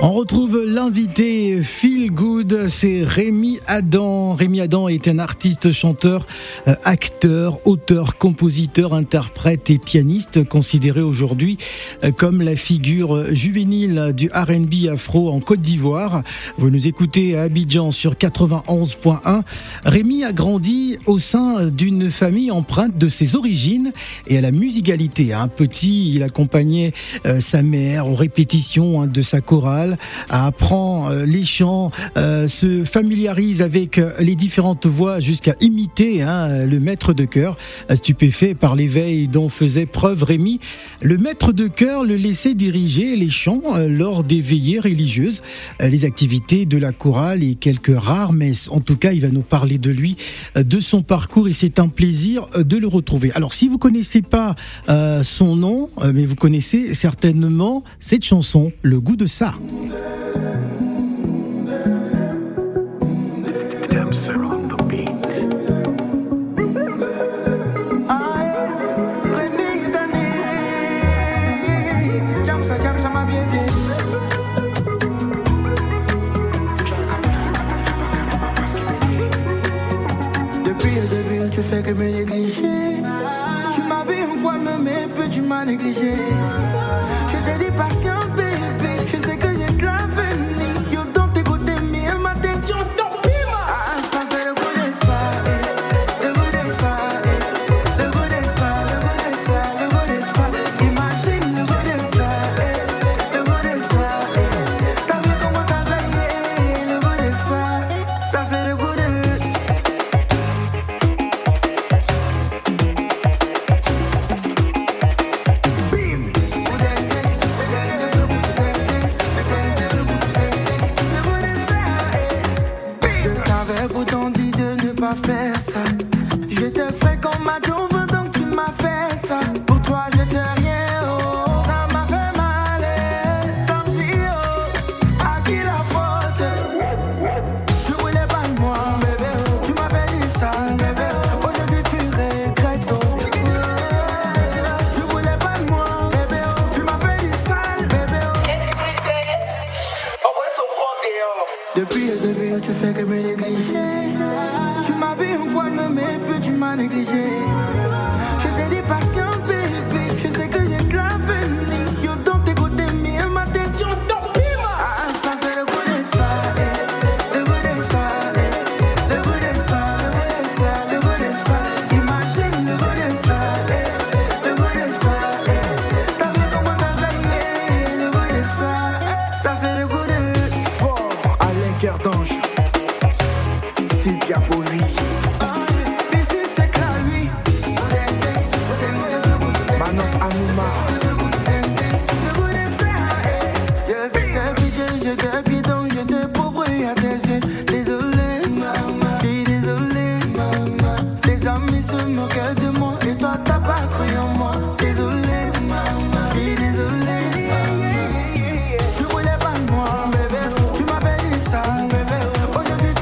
On retrouve l'invité Feel Good, c'est Rémi Adam. Rémi Adam est un artiste, chanteur, euh, acteur, auteur, compositeur, interprète et pianiste, considéré aujourd'hui euh, comme la figure juvénile du R&B afro en Côte d'Ivoire. Vous nous écoutez à Abidjan sur 91.1. Rémi a grandi au sein d'une famille empreinte de ses origines et à la musicalité. Un petit, il accompagnait euh, sa mère aux répétitions hein, de sa chorale apprend euh, les chants, euh, se familiarise avec euh, les différentes voix jusqu'à imiter hein, le maître de chœur. Stupéfait par l'éveil dont faisait preuve Rémi, le maître de chœur le laissait diriger les chants lors des veillées religieuses, les activités de la chorale et quelques rares messes. En tout cas, il va nous parler de lui, de son parcours et c'est un plaisir de le retrouver. Alors, si vous connaissez pas son nom, mais vous connaissez certainement cette chanson, Le goût de ça. Depuis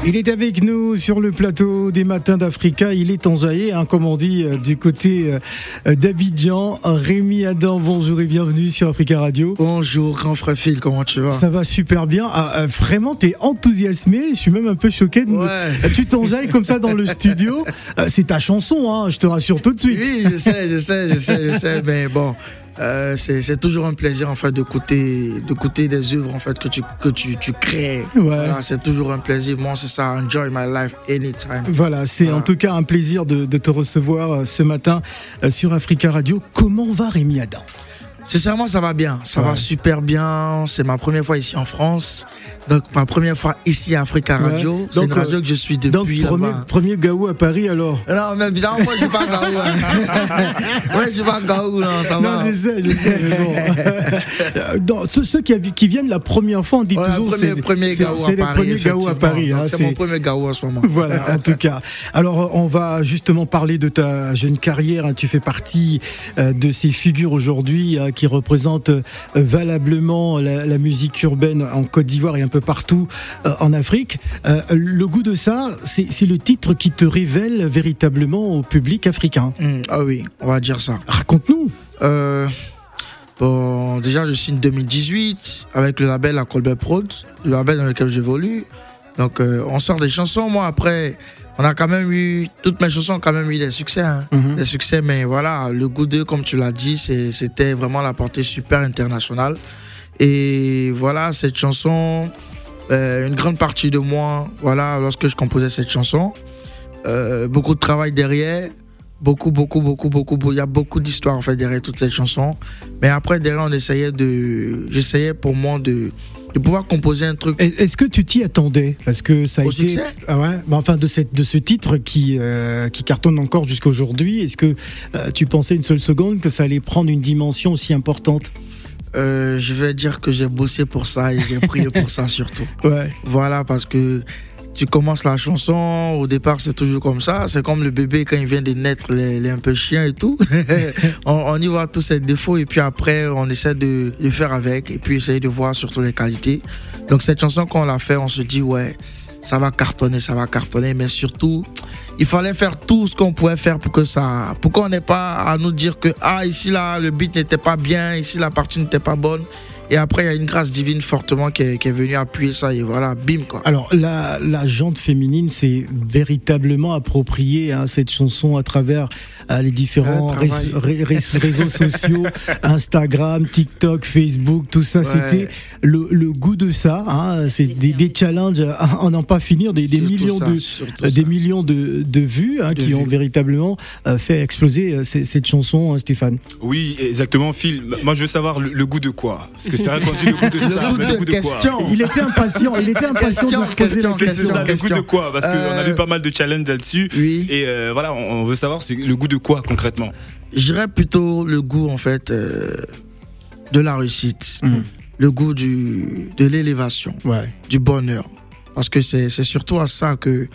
Il est avec nous sur le plateau des matins d'Africa. Il est enjaillé, hein, comme on dit, euh, du côté euh, d'Abidjan. Rémi Adam, bonjour et bienvenue sur Africa Radio. Bonjour, grand frère Phil, comment tu vas? Ça va super bien. Ah, euh, vraiment, t'es enthousiasmé. Je suis même un peu choqué. De me- Ouais. Tu t'enjailles comme ça dans le studio? C'est ta chanson, hein, je te rassure tout de suite. Oui, je sais, je sais, je sais, je sais, mais bon, euh, c'est toujours un plaisir en fait de d'écouter d'écouter des œuvres en fait que tu que tu, tu crées. Ouais. Voilà, c'est toujours un plaisir. Moi, c'est ça. Enjoy my life anytime. Voilà, c'est Voilà. en tout cas un plaisir de, de te recevoir euh, ce matin euh, sur Africa Radio. Comment va Rémi Adam? Sincèrement, ça va bien. Ça Ouais. va super bien. C'est ma première fois ici en France. Donc, ma première fois ici à Africa Ouais. Radio. C'est une Donc, euh, radio que je suis Donc, depuis premier, là-bas. premier gaou à Paris alors? Non, mais bizarrement, moi, je suis pas Gaou. hein. ouais, je suis pas Gaou, non, ça Non, va. je sais, je sais, mais bon. Non, ceux, ceux qui, viennent la première fois, on dit Voilà, toujours premier, c'est premier les premiers gaou à. Paris. Donc, hein, c'est mon premier Gaou en ce moment. Voilà, en tout cas. Alors, on va justement parler de ta jeune carrière. hein. Tu fais partie euh, de ces figures aujourd'hui euh, qui représente euh, valablement la, la musique urbaine en Côte d'Ivoire et un peu partout euh, en Afrique. Euh, le goût de ça, c'est le titre qui te révèle véritablement au public africain. Hmm, ah oui, on va dire ça. Raconte-nous. Euh, bon, déjà, je signe 2018 avec le label La Colbert Prod, le label dans lequel j'évolue. Donc, euh, on sort des chansons. Moi, après, on a quand même eu, toutes mes chansons ont quand même eu des succès. hein. Mhm. Des succès, mais voilà, le goût d'eux, comme tu l'as dit, c'était vraiment la portée super internationale. Et voilà, cette chanson, euh, une grande partie de moi, voilà, lorsque je composais cette chanson, euh, beaucoup de travail derrière, beaucoup, beaucoup, beaucoup, beaucoup, beau- il y a beaucoup d'histoires en fait derrière toute cette chanson. Mais après, derrière, on essayait de, j'essayais pour moi de, de pouvoir composer un truc. Est- Est-ce que tu t'y attendais? Parce que ça a Au été, succès? Ah ouais, bah enfin de cette de ce titre qui euh, qui cartonne encore jusqu'à aujourd'hui. Est-ce que euh, tu pensais une seule seconde que ça allait prendre une dimension aussi importante? Euh, je vais dire que j'ai bossé pour ça et j'ai prié pour ça surtout. Ouais. Voilà, parce que tu commences la chanson, au départ c'est toujours comme ça. C'est comme le bébé quand il vient de naître, il est, un peu chien et tout. on, on y voit tous ses défauts et puis après on essaie de, de faire avec et puis essayer de voir surtout les qualités. Donc cette chanson quand on l'a fait, on se dit ouais, ça va cartonner, ça va cartonner, mais surtout il fallait faire tout ce qu'on pouvait faire pour que ça, pour qu'on n'ait pas à nous dire que ah ici là le beat n'était pas bien, ici la partie n'était pas bonne. Et après il y a une grâce divine fortement qui est, qui est venue appuyer ça et voilà, bim quoi. Alors la la jante féminine s'est véritablement appropriée hein, cette chanson à travers euh, les différents ré- ré- ré- réseaux sociaux, Instagram, TikTok, Facebook, tout ça. Ouais. C'était le, le goût de ça. Hein, c'est des, des challenges à en n'en pas finir, des, des Surtout millions ça, de Euh, des millions de, de vues hein, De qui ont véritablement euh, fait exploser euh, cette chanson, hein, Stéphane. Oui, exactement, Phil. Moi, je veux savoir le, le goût de quoi? Parce que c'est le goût de ça, goût de le goût de quoi question. Il était impatient, il était impatient Question, de poser la question, question. le goût question. de quoi? Parce qu'on Euh, a vu pas mal de challenges là-dessus. Oui. Et euh, voilà, on, veut savoir c'est le goût de quoi concrètement? Je dirais plutôt le goût en fait euh, de la réussite, Mhm. le goût du, de l'élévation, Ouais. du bonheur. Parce que c'est c'est surtout à ça que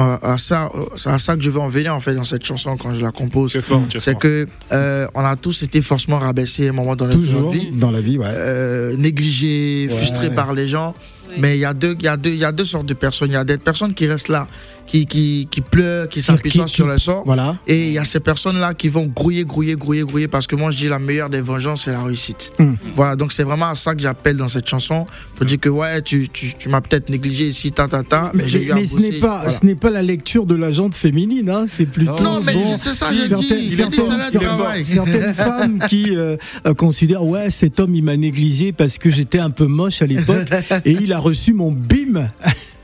à, ça c'est à ça que je veux en venir en fait dans cette chanson quand je la compose. C'est que euh, on a tous été forcément rabaissés à un moment dans notre Toujours vie, dans la vie, ouais. euh, négligés, Ouais. frustrés par les gens. Mais il y a deux, il y a deux, il y a deux sortes de personnes. Il y a des personnes qui restent là, qui qui qui pleurent, qui s'apitoient qui- sur le sort. Voilà. Et il y a ces personnes-là qui vont grouiller, grouiller, grouiller, grouiller, parce que moi je dis la meilleure des vengeances, c'est la réussite. Mm. Voilà, donc c'est vraiment à ça que j'appelle dans cette chanson, pour dire que ouais, tu, tu, tu m'as peut-être négligé ici, ta, ta, ta, Mais, j'ai eu à mais ce n'est pas, voilà. ce n'est pas la lecture de la jante féminine, hein, c'est plutôt. Non, mais bon, c'est ça, je certaines- dis, certaines- travail. certaines femmes qui euh, euh, considèrent ouais cet homme il m'a négligé parce que j'étais un peu moche à l'époque et il a reçu mon bim.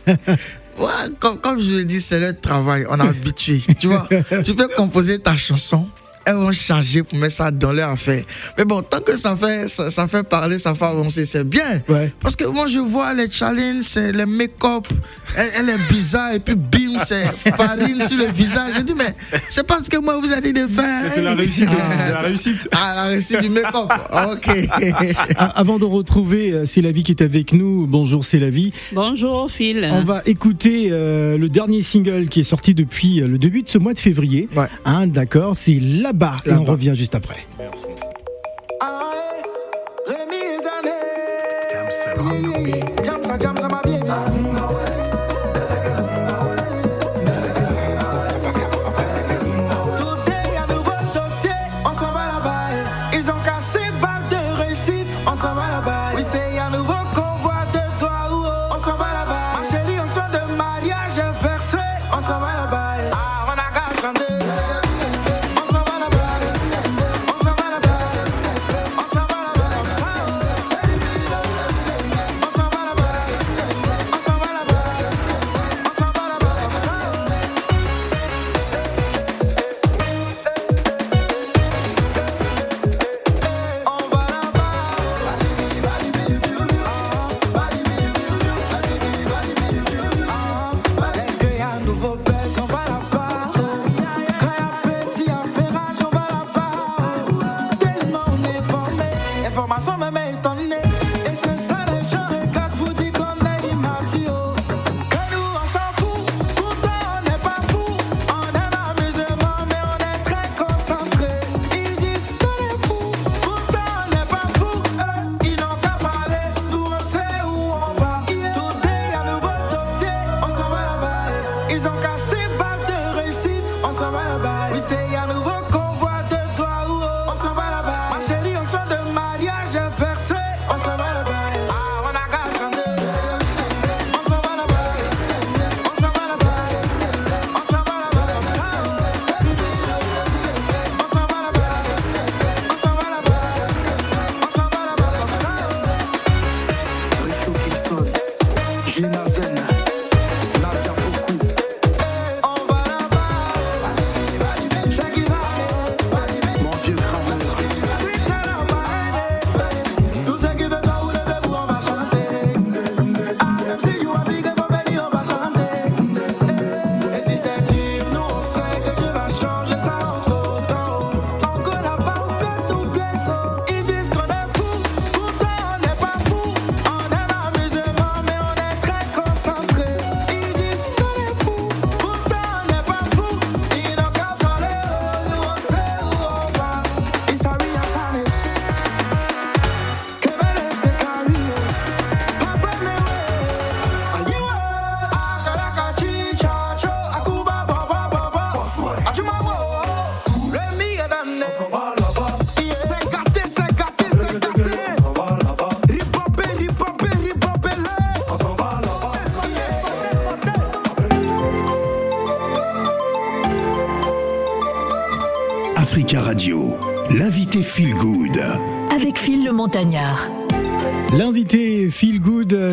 Comme, comme je le dis, c'est le travail, on est habitué. tu vois, tu peux composer ta chanson, elles vont charger pour mettre ça dans leur affaire. Mais bon, tant que ça fait, ça, ça fait parler, ça fait avancer, c'est bien. Ouais. Parce que moi, je vois les challenges, les make-up, elle, elle est bizarre, et puis bim, c'est farine sur le visage. Je dis, mais c'est parce que moi, vous avez dit de faire. C'est la réussite c'est la réussite. Ah, la réussite du make-up. Ok. Avant de retrouver euh, C'est la vie qui est avec nous, bonjour C'est la vie. Bonjour Phil. On va écouter euh, le dernier single qui est sorti depuis euh, le début de ce mois de février. Ouais. Hein, D'accord, c'est là-bas. Et on revient juste après. Ah,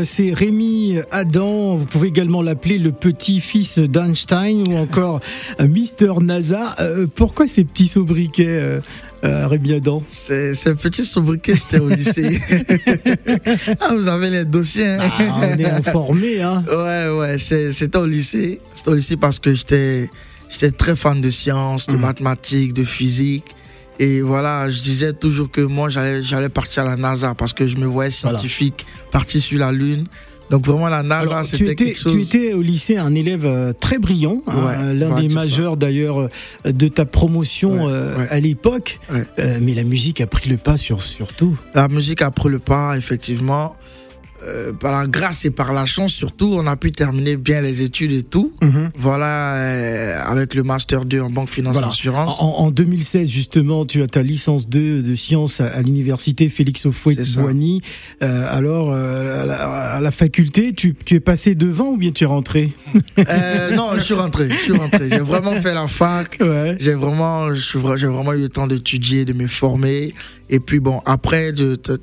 c'est Rémi Adam. Vous pouvez également l'appeler le petit-fils d'Einstein ou encore euh, Mister NASA. Euh, pourquoi ces petits sobriquets, euh, euh, Rémi Adam? C'est un petit sobriquet, c'était au lycée. ah, vous avez les dossiers. hein. Ah, On est informé, hein Ouais, ouais, c'était au lycée. C'était au lycée parce que j'étais très fan de sciences, de Mhm. mathématiques, de physique. Et voilà, je disais toujours que moi, j'allais partir à la NASA parce que je me voyais Voilà. scientifique, parti sur la Lune. Donc vraiment, la NASA, c'était quelque chose... tu étais au lycée un élève euh, très brillant, hein, Ouais, l'un des majeurs d'ailleurs euh, de ta promotion Ouais, euh, à l'époque. Euh, mais la musique a pris le pas sur, sur tout. La musique a pris le pas, effectivement. Euh, par la grâce et par la chance, surtout, on a pu terminer bien les études et tout. Voilà, euh, avec le Master 2 en banque, finance, Voilà. assurance. En, en 2016, justement, tu as ta licence 2 de sciences à, à l'université Félix Houphouët. Boigny. Euh, alors, à, la, à la faculté, tu, tu es passé devant ou bien tu es rentré? Non, je suis rentré. Je suis rentré. J'ai vraiment fait la fac. Ouais. J'ai vraiment, j'ai vraiment eu le temps d'étudier, de me former. Et puis bon, après,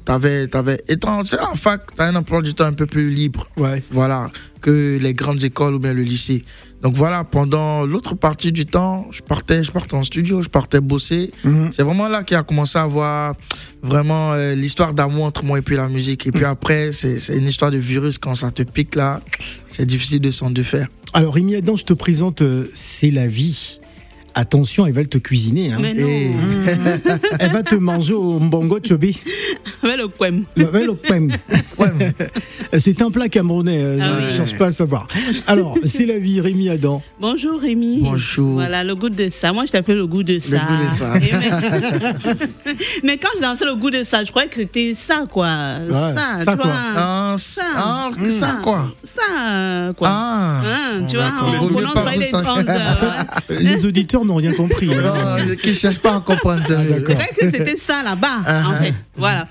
t'avais, t'avais, étant, c'est la fac, t'as un emploi du temps un peu plus libre. Ouais. Voilà, que les grandes écoles ou bien le lycée. Donc voilà, pendant l'autre partie du temps, je partais, je partais en studio, je partais bosser. Mhm. C'est vraiment là qu'il a commencé à voir vraiment euh, l'histoire d'amour entre moi et puis la musique. Et puis après, c'est, une histoire de virus. Quand ça te pique là, c'est difficile de s'en défaire. Alors, Rémi Adam, je te présente euh, C'est la vie. Attention, elle va te cuisiner. Hein. Mais non, Et- Elle va te manger au mbongo chobi. avec le. Le- le C'est un plat camerounais, euh, Ah je oui. cherche pas à savoir. Alors, c'est la vie, Rémi Adam. Bonjour Rémi. Bonjour. Voilà, le goût de ça. Moi, je t'appelle le goût de ça. goût de ça. Mais... mais quand je dansais le goût de ça, je croyais que c'était ça, quoi. Ouais, ça, ça, quoi. vois. Ah, Ça. ah, ça quoi Ça, quoi. Ah, Hein, tu vois, d'accord. on mieux prononce pas les ça. 11 heures. hein. Les auditeurs n'ont rien compris. Non, qui cherche pas à comprendre. Ah, d'accord. C'est vrai que c'était ça là-bas, en fait. Voilà.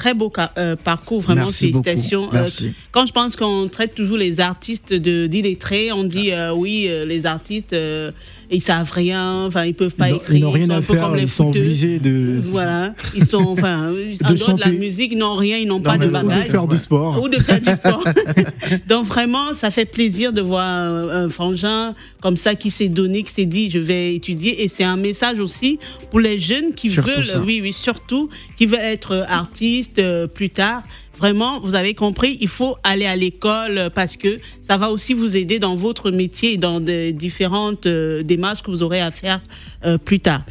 Très beau euh, parcours, vraiment Merci félicitations. Euh, Merci. quand je pense qu'on traite toujours les artistes de d'illettrés, on dit euh, oui, euh, les artistes, euh, ils savent rien, enfin ils peuvent pas Ils n'ont- écrire, Ils n'ont rien à faire, ils sont obligés de, Voilà, ils sont enfin en dehors de chanter. la musique, ils n'ont rien, ils n'ont pas de ou de faire du sport. Ou de faire du sport. Donc vraiment, ça fait plaisir de voir un, un frangin comme ça qui s'est donné, qui s'est dit je vais étudier. Et c'est un message aussi pour les jeunes qui Surtout veulent, ça. oui, oui, surtout, qui veulent être artistes euh, plus tard. Vraiment, vous avez compris, il faut aller à l'école parce que ça va aussi vous aider dans votre métier et dans des différentes euh, démarches que vous aurez à faire euh, plus tard.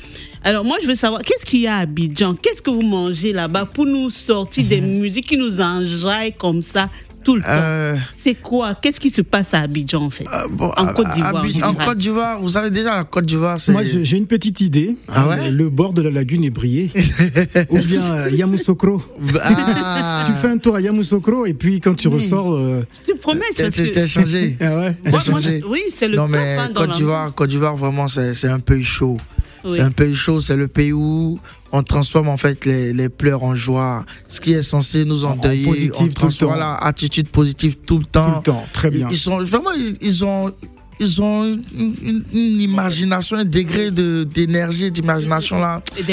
Alors moi, je veux savoir, qu'est-ce qu'il y a à Abidjan? Qu'est-ce que vous mangez là-bas pour nous sortir des musiques qui nous enjaillent comme ça? Tout le temps Euh, C'est quoi? Qu'est-ce qui se passe à Abidjan en fait? euh, bon, En à- Côte d'Ivoire, en. Côte d'Ivoire, vous savez déjà, la Côte d'Ivoire, c'est. Moi, j'ai une petite idée. Ah ouais? Le bord de la lagune est brillé. Ou bien euh, Yamoussoukro. Ah, Tu fais un tour à Yamoussoukro et puis quand tu ressors. euh, Tu promets T'es que... t'es changé. ah ouais? Moi, moi, oui, c'est le non, top, mais hein, dans Côte d'Ivoire, Côte d'Ivoire, vraiment, c'est c'est un pays chaud. Oui. C'est un pays chaud, c'est le pays où on transforme en fait les, les pleurs en joie. Ce qui est censé nous En- en endeuiller. positif on tout le transforme- temps. Voilà, attitude positive tout le temps. Tout le temps. Très bien. Ils, ils sont vraiment, ils, ils ont, ils ont une, une- une imagination, un degré de d'énergie, d'imagination là. Et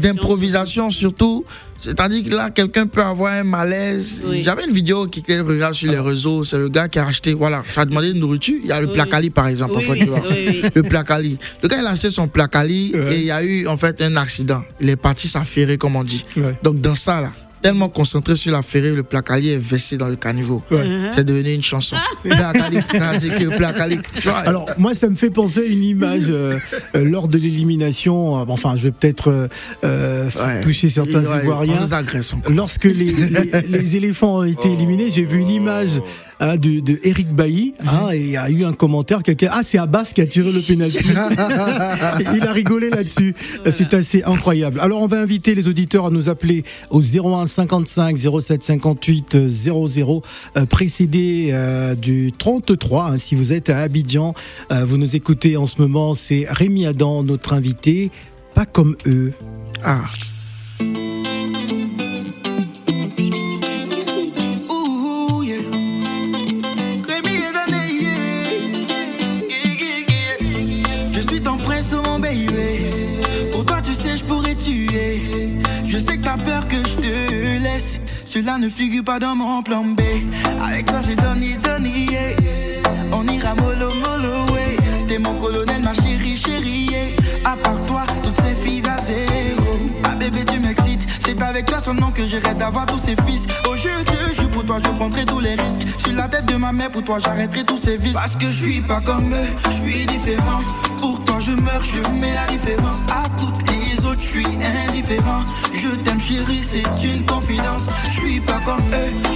d'improvisation. Surtout. C'est-à-dire que là, quelqu'un peut avoir un malaise. Oui. J'avais une vidéo qui qui regarde sur les réseaux. C'est le gars qui a acheté, voilà, tu as demandé de nourriture. Il y a le Oui. placali par exemple, en Oui, oui, oui. Le placali. Le gars, il a acheté son placali Ouais. et il y a eu en fait un accident. Il est parti s'affairer, comme on dit. Ouais. Donc dans ça là, tellement concentré sur l'affairé, le placali est versé dans le caniveau. Ouais. Uh-huh. C'est devenu une chanson. Vois, Alors moi ça me fait penser à une image euh, euh, lors de l'élimination. euh, Enfin je vais peut-être euh, ouais. toucher certains Ouais, Ivoiriens. Nous agresse. Lorsque les, les- les éléphants ont été éliminés, j'ai vu une image hein, de, de Eric Bailly hein, et il y a eu un commentaire quelqu'un ah c'est Abbas qui a tiré le pénalty. il a rigolé là-dessus. C'est assez incroyable. Alors on va inviter les auditeurs à nous appeler au 01 55 07 58 00 euh, précédé euh, du 33 hein, si vous êtes à Abidjan. Euh, vous nous écoutez en ce moment, c'est Rémi Adam notre invité. Pas comme eux. Ah. T'as peur que je te laisse. Cela ne figure pas dans mon plan B. Avec toi, j'ai donné, donné. yeah. On ira mollo, mollo. Mon colonel, ma chérie, chérie. yeah. À part toi, toutes ces filles à zéro. Ah bébé, tu m'excites. C'est avec toi seulement que je rêve d'avoir tous ces fils. Oh, je te jure, pour toi, je prendrai tous les risques. Sur la tête de ma mère, pour toi, j'arrêterai tous ces vices. Parce que je suis pas comme eux, je suis différent. Pour toi, je meurs, je mets la différence. À toutes les autres, je suis indifférent. Je t'aime, chérie, c'est une confidence. Je suis pas comme eux,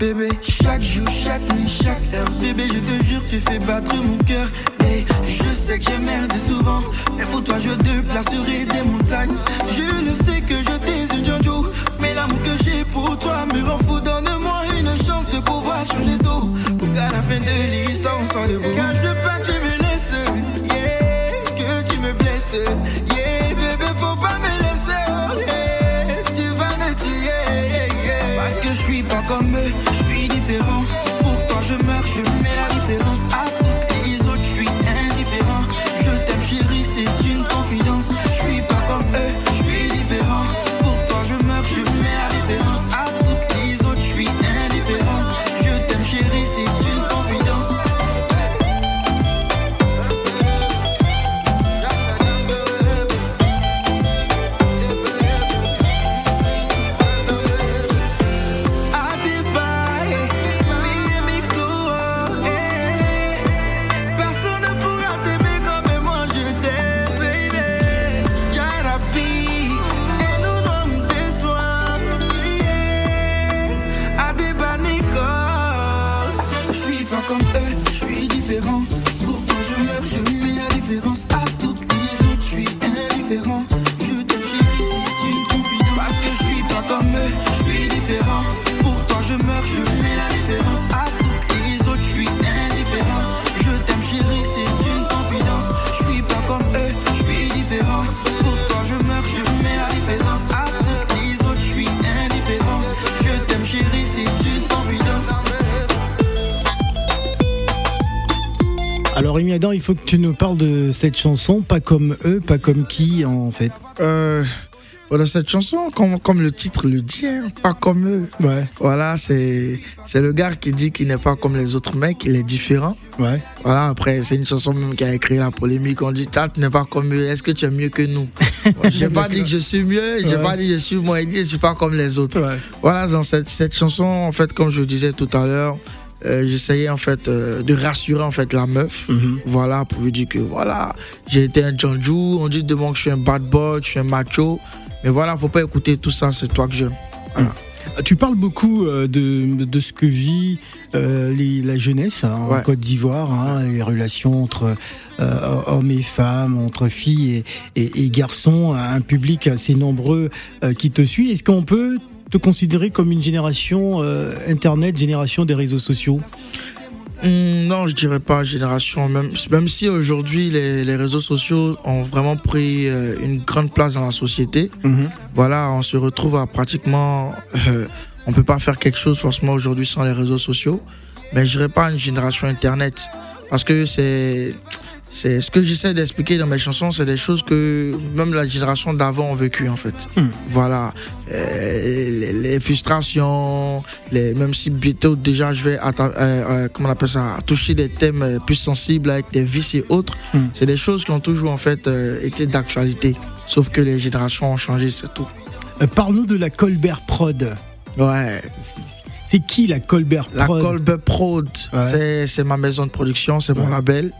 bébé. Chaque jour, chaque nuit, chaque heure, bébé, je te jure, tu fais battre mon cœur. Et je sais que j'ai merdé souvent, mais pour toi je déplacerai des montagnes. Je ne sais que je t'ai une Django, mais l'amour que j'ai pour toi me rend fou. Donne-moi une chance de pouvoir changer d'eau, pour qu'à la fin de l'histoire on soit debout. Car je que tu me laisses, yeah, que tu me blesses, yeah, bébé, faut pas me je mets la faut que tu nous parles de cette chanson, pas comme eux, pas comme qui en fait. Euh, voilà, cette chanson, comme, comme le titre le dit, hein, pas comme eux. Ouais, Voilà, c'est c'est le gars qui dit qu'il n'est pas comme les autres mecs, il est différent. ouais. Voilà, après, c'est une chanson même qui a créé la polémique. On dit, tu n'es pas comme eux, est-ce que tu es mieux que nous? J'ai pas dit que je suis mieux, j'ai Ouais. pas dit que je suis moins dit, je suis pas comme les autres. Ouais. Voilà, dans cette, cette chanson, en fait, comme je le disais tout à l'heure, euh, j'essayais en fait euh, de rassurer en fait la meuf. Mhm. Voilà, pour lui dire que voilà, j'ai été un Janju, on dit de moi que je suis un bad boy, je suis un macho. Mais voilà, faut pas écouter tout ça, c'est toi que j'aime. Voilà. Tu parles beaucoup euh, de, de ce que vit euh, les- la jeunesse hein, en. Côte d'Ivoire, hein, les relations entre euh, hommes et femmes, entre filles et, et- et garçons, un public assez nombreux euh, qui te suit. Est-ce qu'on peut te considérer comme une génération euh, Internet, génération des réseaux sociaux? Hum, non, je dirais pas génération. Même, même si aujourd'hui les, les réseaux sociaux ont vraiment pris euh, une grande place dans la société, voilà, on se retrouve à pratiquement. euh, on peut pas faire quelque chose forcément aujourd'hui sans les réseaux sociaux. Mais je dirais pas une génération Internet. Parce que c'est. C'est ce que j'essaie d'expliquer dans mes chansons, c'est des choses que même la génération d'avant ont vécu en fait. Hmm. Voilà, Euh, les, les frustrations, les, même si bientôt déjà je vais euh, euh, comment on appelle ça, toucher des thèmes euh, plus sensibles avec des vices et autres, Hmm. c'est des choses qui ont toujours en fait euh, été d'actualité. Sauf que les générations ont changé, c'est tout. Parle-nous de la Colbert Prod. Ouais, C'est qui la Colbert la Prod? Colbert Prod, Ouais. c'est- c'est ma maison de production, c'est mon Ouais. label.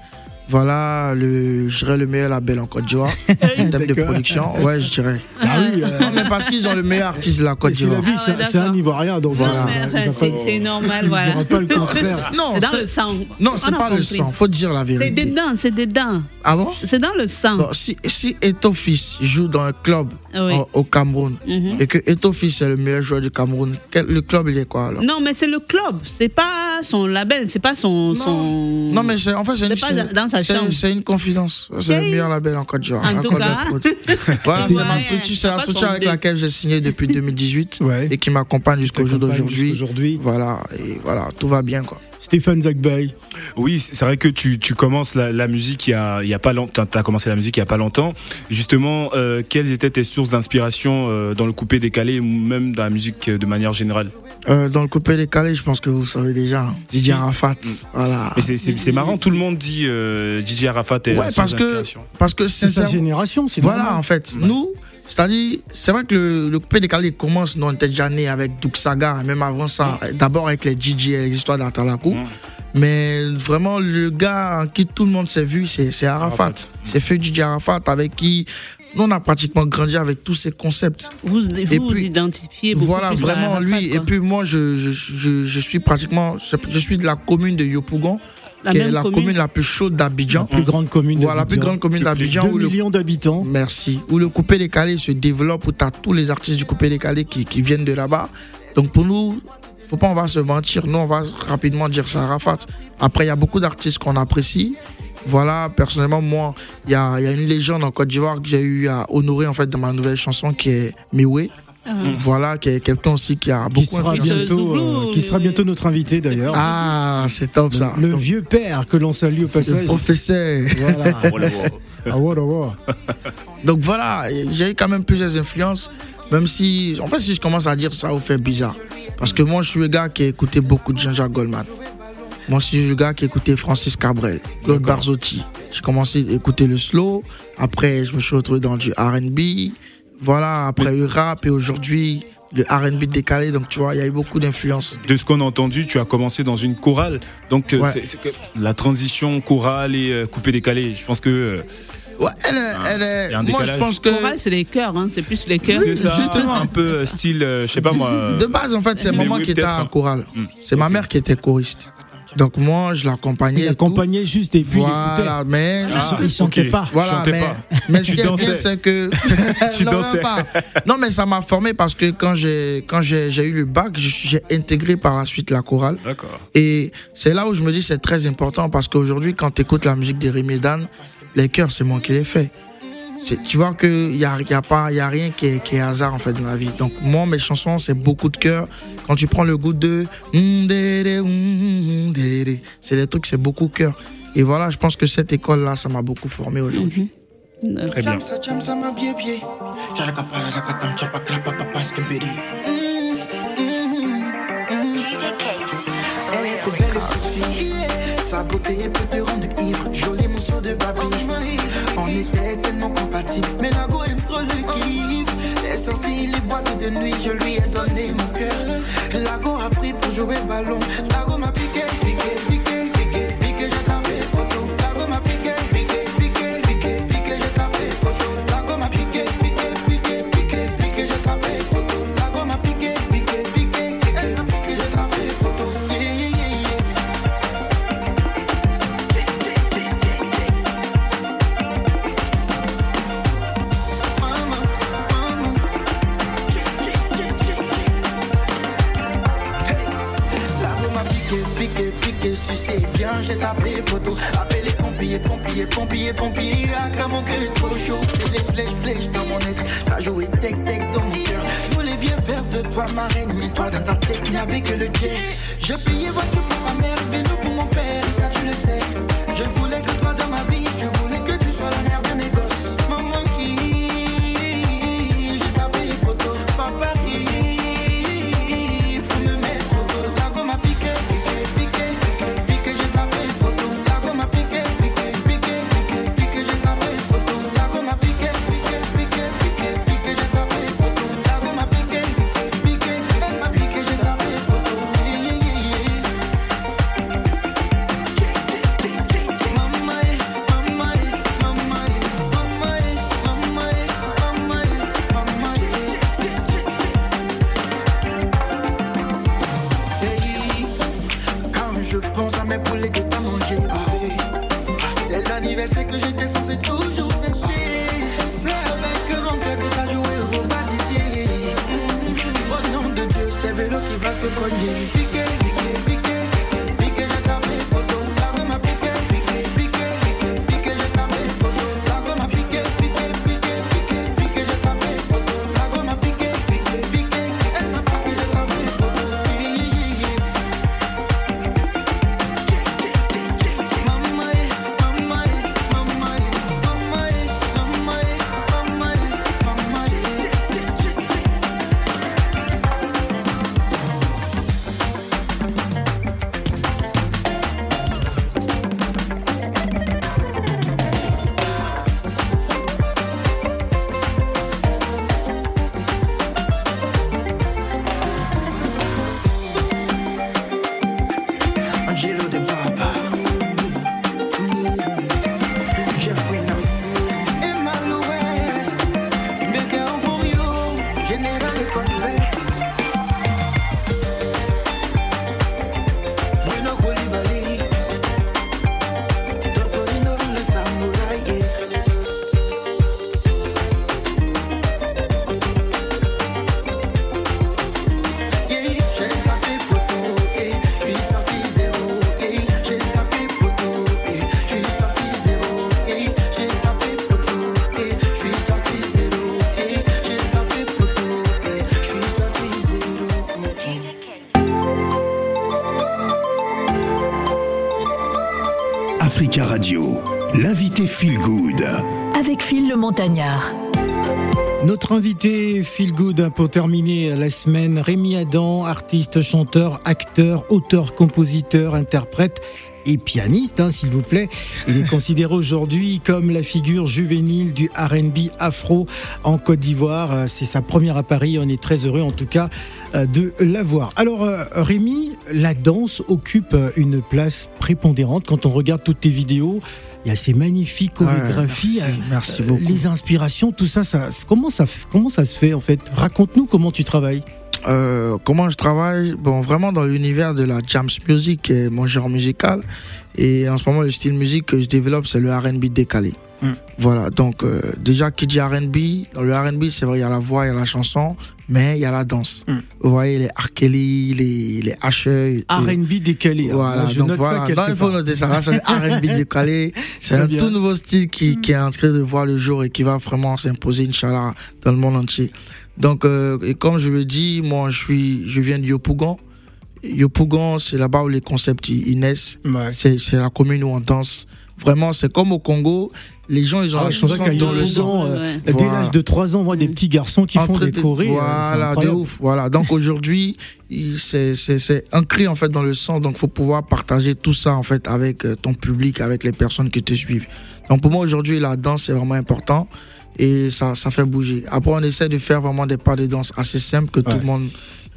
Voilà, le, je dirais le meilleur label en Côte d'Ivoire. en termes de production, ouais, je dirais. Ah oui, euh, Non, mais parce qu'ils ont le meilleur artiste de la Côte c'est d'Ivoire. vie, Ah c'est ouais, c'est un. Ivoirien, donc Voilà. Non, euh, c'est- pas- c'est normal, il voilà. pas le contraire. Non, C'est dans c'est- le sang. non, On c'est pas le sang, faut dire la C'est vérité. dedans, c'est dedans. Ah bon? C'est dans le sang. Bon, si, si Fils joue dans un club Ah oui. au Cameroun Mhm. et que Eto Fils est le meilleur joueur du Cameroun, quel- le club il est quoi alors? Non, mais c'est le club. C'est pas son label. C'est pas son. son... Non mais c'est en fait c'est une, C'est pas dans sa c'est- une confidence. C'est le meilleur label en Côte d'Ivoire. Voilà, c'est ma structure, c'est la structure avec laquelle j'ai signé depuis 2018 Ouais. et qui m'accompagne jusqu'au jour d'aujourd'hui. Voilà, et voilà, tout va bien quoi. Stéphane Zagbay. Oui, c'est vrai que tu, tu commences la, la musique il y a, il y a pas longtemps. T'as commencé la musique il y a pas longtemps. Justement, euh, quelles étaient tes sources d'inspiration euh, dans le coupé décalé ou même dans la musique euh, de manière générale? Euh, dans le coupé décalé, je pense que vous savez déjà, hein. Didier Arafat. Voilà. Mais c'est- c'est c'est marrant, tout le monde dit euh, DJ Arafat est Ouais, parce que parce que C'est sa génération, c'est Voilà, normal. en fait, nous, c'est-à-dire, c'est vrai que le, le coupé décalé commence, nous on était déjà né avec et même avant ça, d'abord avec les DJ et les histoires d'Atalakou. Mm. Mais vraiment, le gars en qui tout le monde s'est vu, c'est c'est Arafat. Arafat. C'est fait DJ Arafat avec qui nous on a pratiquement grandi avec tous ces concepts. Vous vous, Et vous puis, identifiez beaucoup Voilà, plus vraiment lui. quoi. Et puis moi, je, je, je, je suis pratiquement, je suis de la commune de Yopougon, La qui est la commune. commune la plus chaude La d'Abidjan. plus grande commune Voilà, la plus d'Abidjan. grande commune d'Abidjan. 2 où le- millions d'habitants. Merci. Où le coupé décalé se développe, où tu as tous les artistes du coupé décalé qui, qui viennent de là-bas. Donc pour nous, faut pas on va se mentir, nous on va rapidement dire ça à Rafat. Après, il y a beaucoup d'artistes qu'on apprécie. Voilà, personnellement, moi, il y a, il y a une légende en Côte d'Ivoire que j'ai eu à honorer en fait dans ma nouvelle chanson qui est Miwe. Ah. Voilà, qui est quelqu'un aussi qui a Qui beaucoup sera, influencé. bientôt, euh, qui sera bientôt notre invité d'ailleurs. Ah, c'est top ça. le vieux père que l'on salue au le passage. professeur. Voilà. Ah. Donc voilà, j'ai eu quand même plusieurs influences, même si, en fait, si je commence à dire ça, vous fait bizarre. Parce que moi, je suis le gars qui a écouté beaucoup de Jean-Jacques Goldman. Moi, je suis le gars qui a écouté Francis Cabrel, Claude. Barzotti. J'ai commencé à écouter le slow, après, je me suis retrouvé dans du RB. Voilà, après le rap, et aujourd'hui, le RB décalé. Donc, tu vois, il y a eu beaucoup d'influences. De ce qu'on a entendu, tu as commencé dans une chorale. Donc, euh, Ouais. c'est- c'est que la transition chorale et euh, coupé décalé, je pense que euh, Ouais, elle est, elle est- un moi, je pense que. Chorale, c'est les chœurs, hein, c'est plus les chœurs. c'est ça, justement. un peu euh, style, euh, je sais pas moi. De base, en fait, c'est maman oui, qui était en hein. chorale. Hmm. C'est ma mère qui était choriste. Donc, moi, je l'accompagnais. Il et tout. accompagnait juste et puis Voilà, mais. il écoutait. Ah, il chantait ok. pas. Voilà, chantais mais, pas. mais ce Tu qui est bien, dansais. c'est que. Tu non, dansais. pas. Non, mais ça m'a formé parce que quand j'ai quand j'ai eu le bac, j'ai intégré par la suite la chorale. D'accord. Et c'est là où je me dis c'est très important parce qu'aujourd'hui, quand tu écoutes la musique des Rémi les chœurs, c'est moi qui les fais. C'est- Tu vois qu'il n'y a, y a, pas- y a rien qui est, qui est hasard en fait dans la vie. Donc, moi, mes chansons, c'est beaucoup de cœur. Quand tu prends le goût de. C'est des trucs, c'est beaucoup cœur. Et voilà, je pense que cette école-là, ça m'a beaucoup formé aujourd'hui. Très bien. Elle est trop belle cette fille Sa beauté peut te rendre ivre Joli morceau de tellement Mais la go aime trop le kiff. Les sorties, les boîtes de nuit Je lui ai donné mon cœur. La go a pris pour jouer ballon. La go m'a piqué, j'ai tapé photo. Appelé les pompiers, pompiers, pompiers, pompiers. À mon cœur est trop chaud, c'est les flèches, flèches dans mon être. T'as joué tech, tech dans mon cœur. Je voulais bien faire de toi ma reine, mais toi dans ta tête, n'y avait que le jet. J'ai payé voiture pour ma mère, vélo pour mon père, Africa Radio, l'invité Feel Good. Avec Phil le Montagnard. Notre invité Feel Good pour terminer la semaine, Rémi Adam, artiste, chanteur, acteur, auteur, compositeur, interprète et pianiste, hein, s'il vous plaît. Il est considéré aujourd'hui comme la figure juvénile du R&B afro en Côte d'Ivoire. Euh, C'est sa première à Paris. On est très heureux, en tout cas, euh, de l'avoir. Alors, euh, Rémi, la danse occupe une place prépondérante quand on regarde toutes tes vidéos. Il y a ces magnifiques chorégraphies, merci, merci beaucoup. les inspirations, tout ça, ça comment ça comment ça se fait en fait? Raconte-nous comment tu travailles. Euh, comment je travaille? Bon, vraiment dans l'univers de la jams music, qui est mon genre musical. Et en ce moment, le style musique que je développe, c'est le R&B décalé. Mm. Voilà, donc euh, déjà qui dit R&B, dans le R&B, c'est vrai, il y a la voix, il y a la chanson, mais il y a la danse. Mm. Vous voyez les R. Kelly, les, les Usher. et- R&B décalé. hein. Voilà, je donc note voilà. ça Non, il faut noter ça. Là, c'est le R&B décalé. C'est un bien. tout nouveau style qui, qui est en train de voir le jour et qui va vraiment s'imposer, Inch'Allah, dans le monde entier. Donc, euh, et comme je le dis, moi, je suis, je viens de Yopougon. Yopougon, c'est là-bas où les concepts ils, naissent. Ouais. C'est, c'est la commune où on danse. Vraiment, c'est comme au Congo. Les gens, ils ont Ah, la chanson qu'à dans le Yopougon, sang. sang. euh, Ouais. Dès l'âge de 3 ans, moi, des petits garçons qui font des de- chorés. euh, Voilà, de ouf. Voilà. Donc aujourd'hui, il- c'est c'est c'est ancré en fait dans le sang. Donc faut pouvoir partager tout ça en fait avec euh, ton public, avec les personnes qui te suivent. Donc pour moi aujourd'hui, la danse c'est vraiment important et ça ça fait bouger. Après on essaie de faire vraiment des pas de danse assez simples que tout le monde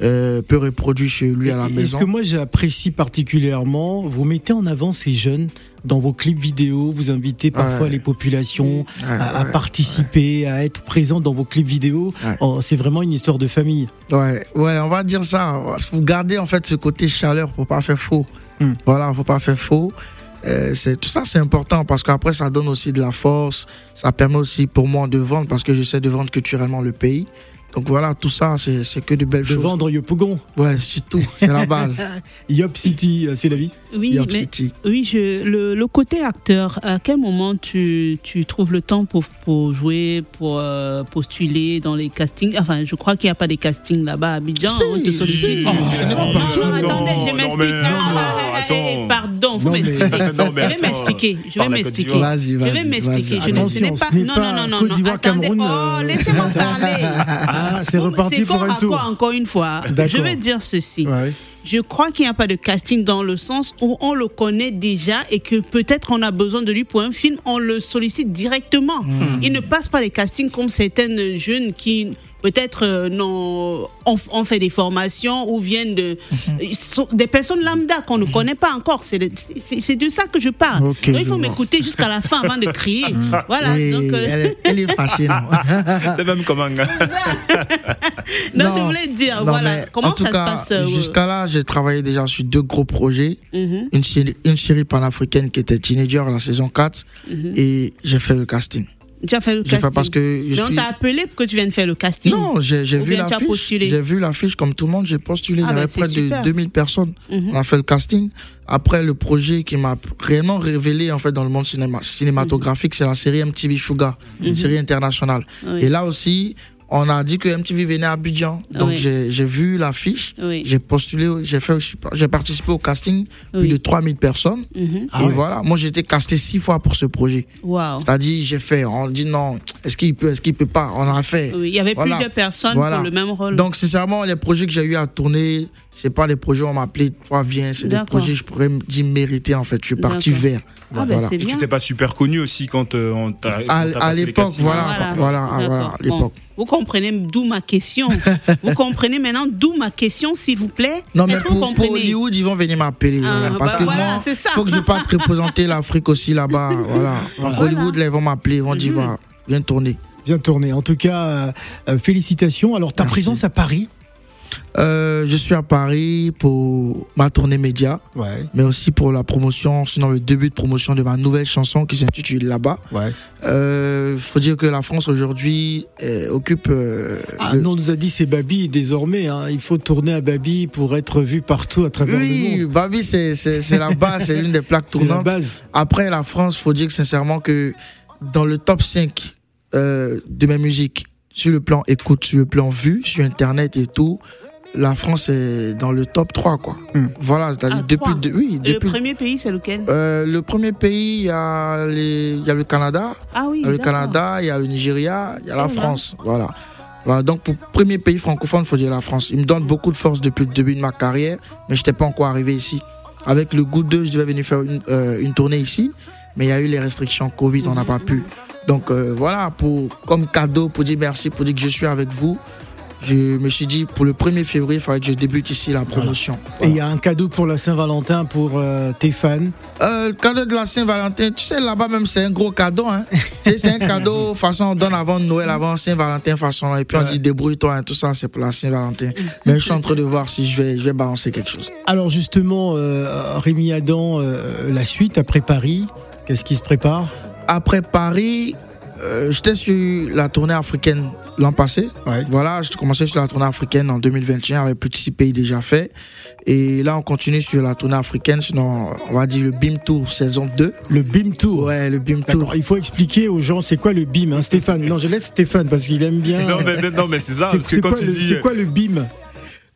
euh, peut reproduire chez lui à la maison. Ce que moi j'apprécie particulièrement, vous mettez en avant ces jeunes dans vos clips vidéo, vous invitez parfois Ouais. les populations Ouais, à, participer, à être présents dans vos clips vidéo. Oh, c'est vraiment une histoire de famille. Ouais, ouais, on va dire ça. Faut garder en fait ce côté chaleur pour pas faire faux. Hmm. Voilà, faut pas faire faux. Euh, c'est tout ça, c'est important parce qu'après ça donne aussi de la force. Ça permet aussi pour moi de vendre parce que j'essaie de vendre culturellement le pays. Donc voilà, tout ça, c'est c'est que de belles De choses. vendre Yopougon, Ouais, surtout, c'est la base. Yop City, euh, c'est la vie. Oui, mais City. Oui, je, le, le côté acteur, à quel moment tu, tu trouves le temps pour, pour jouer, pour euh, postuler dans les castings? Enfin, je crois qu'il n'y a pas des castings là-bas à Abidjan. Si, te si. Oh, pas non, pareil. attendez, je Non, m'explique. Attends. eh, Pardon, vous m'expliquez. Je vais m'expliquer. Je vais m'expliquer. Je vais m'expliquer. Je ne ce n'est Attention, pas. Non, non, non, non. Côte non, d'Ivoire, attendez. Cameroun, Oh, euh, laissez-moi parler. Ah, c'est Bon, reparti pour un tour. encore une fois? Je vais dire ceci. Je crois qu'il n'y a pas de casting dans le sens où on le connaît déjà et que peut-être on a besoin de lui pour un film, on le sollicite directement. Il ne passe pas les castings comme certaines jeunes qui peut-être euh, ont, ont fait des formations ou viennent de ils sont des personnes lambda qu'on ne connaît pas encore. C'est de, c'est- c'est de ça que je parle. Donc, il faut m'écouter jusqu'à la fin avant de crier. voilà. Et Donc, euh, elle, est- elle est fâchée, non C'est même comme un gars. donc, je Non. voulais dire, Non, voilà, comment en tout ça cas, se passe euh, Jusqu'à là, j'ai travaillé déjà sur deux gros projets. mhm, Une série, une série panafricaine qui était Teenager, la saison 4, mhm. et j'ai fait le casting. Tu as fait le J'ai casting. fait parce que je suis. appelé pour que tu viennes faire le casting. Non, j'ai vu l'affiche. J'ai vu l'affiche comme tout le monde, j'ai postulé. Ah Il y ben, avait près super. de 2000 personnes. Mhm. On a fait le casting. Après, le projet qui m'a réellement révélé en fait dans le monde cinéma, cinématographique, c'est la série MTV Sugar, une Mhm. série internationale. Oui. Et là aussi, on a dit que MTV venait à Abidjan. Donc Oui. j'ai vu l'affiche, Oui. j'ai postulé, j'ai fait, j'ai participé au casting, Oui. plus de 3000 personnes. Mhm. Ah et ouais. voilà, moi j'ai été casté six fois pour ce projet. C'est-à-dire, j'ai fait, on dit non, est-ce qu'il peut, est-ce qu'il peut pas, on a fait. Oui, il y avait Voilà. plusieurs personnes Voilà. pour le même rôle. Donc, sincèrement, les projets que j'ai eu à tourner, c'est pas les projets où on m'a appelé, toi viens, c'est des projets, je pourrais me dire mérités en fait. Je suis parti vers. Ah ben voilà. c'est Et tu t'es pas super connu aussi quand euh, on t'a. À, l'époque, voilà, Voilà. voilà, ah, l'époque. Vous comprenez d'où ma question. vous comprenez maintenant d'où ma question, s'il vous plaît Non, mais vous pour, Hollywood, ils vont venir m'appeler. Ah, voilà, parce bah que voilà, moi, ça. faut que je parte représenter l'Afrique aussi là-bas. Voilà. Donc, Hollywood, là, ils vont m'appeler, ils vont Mhm. dire, va, viens tourner. Bien tourné. En tout cas, euh, euh, félicitations. Alors, ta Merci. présence à Paris Euh, je suis à Paris pour ma tournée média, Ouais, mais aussi pour la promotion, sinon le début de promotion de ma nouvelle chanson qui s'intitule Là-bas. ouais. Euh, faut dire que la France aujourd'hui euh, occupe. euh, Ah, le- non, on nous a dit c'est Babi désormais. hein. Il faut tourner à Babi pour être vu partout à travers le Oui, monde. Babi, c'est c'est- c'est la base, c'est l'une des plaques C'est la tournantes. base. Après, la France, faut dire que sincèrement que dans le top 5 euh, de mes musiques, sur le plan écoute, sur le plan vue, sur Internet et tout, la France est dans le top 3, quoi. Hmm. Voilà, c'est-à-dire Ah, depuis, de- oui, Et Le depuis. premier pays, c'est lequel? Euh, le premier pays, il y, a les- il y a le Canada, Ah oui. il y a le. Canada, il y a le Nigeria, il y a la Voilà. France. Voilà. Voilà, donc pour premier pays francophone, il faut dire la France. Il me donne beaucoup de force depuis le début de ma carrière, mais je n'étais pas encore arrivé ici. Avec le goût 2, je devais venir faire une, euh, une tournée ici, mais il y a eu les restrictions Covid, on n'a pas pu. Donc euh, voilà, pour, comme cadeau, pour dire merci, pour dire que je suis avec vous, je me suis dit pour le 1er février, il fallait que je débute ici la promotion. Et il y a un cadeau pour la Saint-Valentin pour euh, tes fans. Euh, le cadeau de la Saint-Valentin, tu sais, là-bas même, c'est un gros cadeau. Hein. C'est un cadeau, façon, on donne avant Noël, avant Saint-Valentin, façon, et puis on dit débrouille-toi, hein, tout ça, c'est pour la Saint-Valentin. Mais je suis en train de voir si je vais, je vais balancer quelque chose. Alors justement, euh, Rémi Adam, la suite après Paris, qu'est-ce qui se prépare? Après Paris, euh, j'étais sur la tournée africaine l'an passé. Ouais. Voilà, j'ai commencé sur la tournée africaine en 2021 avec plus de six pays déjà faits. Et là, on continue sur la tournée africaine, sinon, on va dire le BIM Tour saison 2. Le BIM Tour. Ouais, le BIM Tour. D'accord, il faut expliquer aux gens c'est quoi le BIM, hein, Stéphane? Non, je laisse Stéphane parce qu'il aime bien. Non, mais, non, mais c'est ça, C'est parce que quand quoi, tu le- dis. c'est quoi le BIM?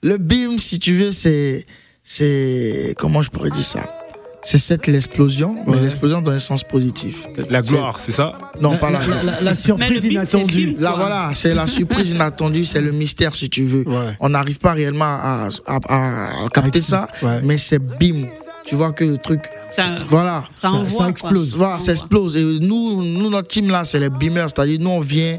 Le BIM, si tu veux, c'est. C'est. Comment je pourrais dire ça? C'est cette l'explosion, mais l'explosion dans un sens positif. La gloire, c'est ça Non, la, pas la. la- la- surprise inattendue. Là, voilà, c'est la surprise inattendue, c'est le mystère, si tu veux. Ouais. On n'arrive pas réellement à, à, à- à capter ça, Ouais. mais c'est BIM. Tu vois que le truc. Ça, Voilà. ça, Ça- envoie, ça quoi. explose. Voilà, ça explose. Et nous, nous notre team là, c'est les beamers. C'est-à-dire, nous, on vient,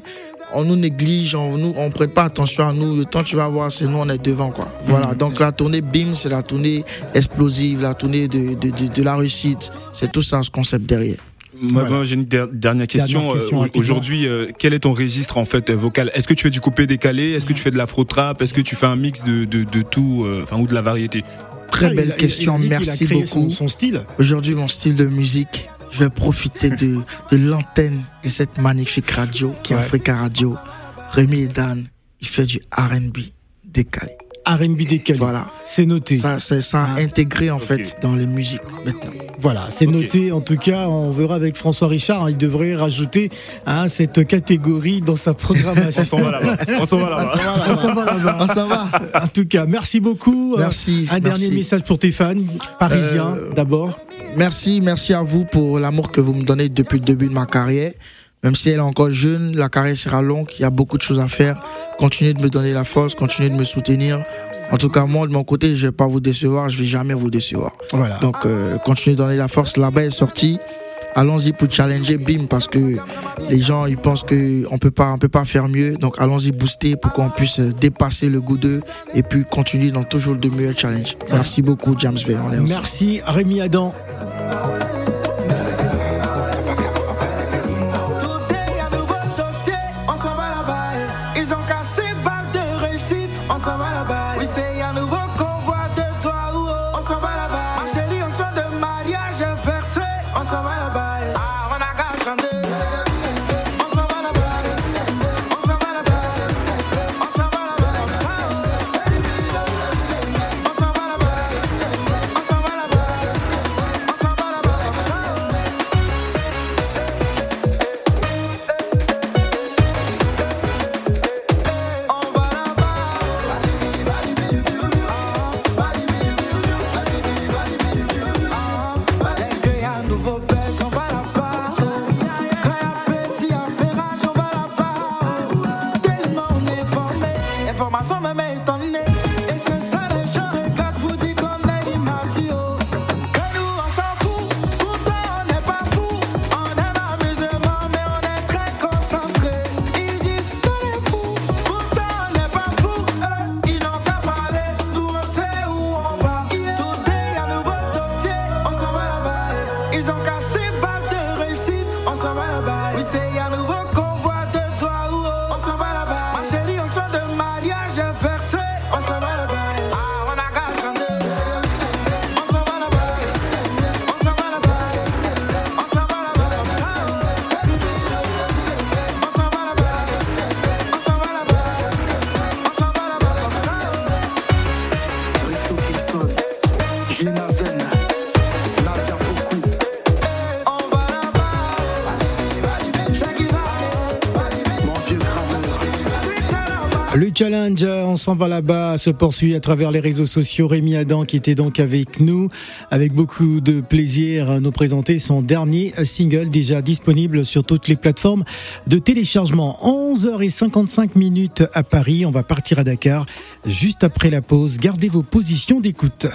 on nous néglige, on nous, on prête pas attention à nous. Le temps que tu vas voir, c'est nous, on est devant, quoi. Voilà. Donc, la tournée BIM, c'est la tournée explosive, la tournée de, de, de, de la réussite. C'est tout ça, ce concept derrière. Moi, Voilà. moi, j'ai une der- dernière question. Dernière question, Euh. Aujourd'hui, euh, quel est ton registre en fait euh, vocal? Est-ce que tu fais du coupé décalé? Est-ce que tu fais de l'afro trap? Est-ce que tu fais un mix de, de, de tout, euh, enfin ou de la variété? Très Ah, belle a- question, il a dit qu'il a merci créé beaucoup. Son, son style. Aujourd'hui, mon style de musique, je vais profiter de, de l'antenne de cette magnifique radio qui est Ouais. Africa Radio. Rémi Dan, il fait du RB décalé. R&B décalé. Voilà. C'est noté. Ça, c'est ça Ah. intégré en fait dans les musiques maintenant. Voilà, c'est noté. En tout cas, on verra avec François Richard. hein, il devrait rajouter hein, cette catégorie dans sa On programmation. s'en va là-bas. On s'en va là-bas. On s'en va là-bas. Ça va En tout cas, merci beaucoup. Euh, Merci. Un dernier message pour tes fans parisiens, Euh, d'abord. Merci, merci à vous pour l'amour que vous me donnez depuis le début de ma carrière. Même si elle est encore jeune, la carrière sera longue, il y a beaucoup de choses à faire. Continuez de me donner la force, continuez de me soutenir. En tout cas, moi, de mon côté, je vais pas vous décevoir, je vais jamais vous décevoir. Voilà. Donc, euh, continuez de donner la force. Là-bas est sorti. Allons-y pour challenger BIM parce que les gens ils pensent que on peut pas on peut pas faire mieux. Donc allons-y booster pour qu'on puisse dépasser le goût d'eux et puis continuer dans toujours de meilleurs challenges. Merci beaucoup James V. On est ensemble. Merci Rémi Adam. Challenge, on s'en va là-bas, se poursuit à travers les réseaux sociaux. Rémi Adam qui était donc avec nous, avec beaucoup de plaisir, nous présenter son dernier single déjà disponible sur toutes les plateformes de téléchargement. 11h55 minutes à Paris, on va partir à Dakar juste après la pause. Gardez vos positions d'écoute.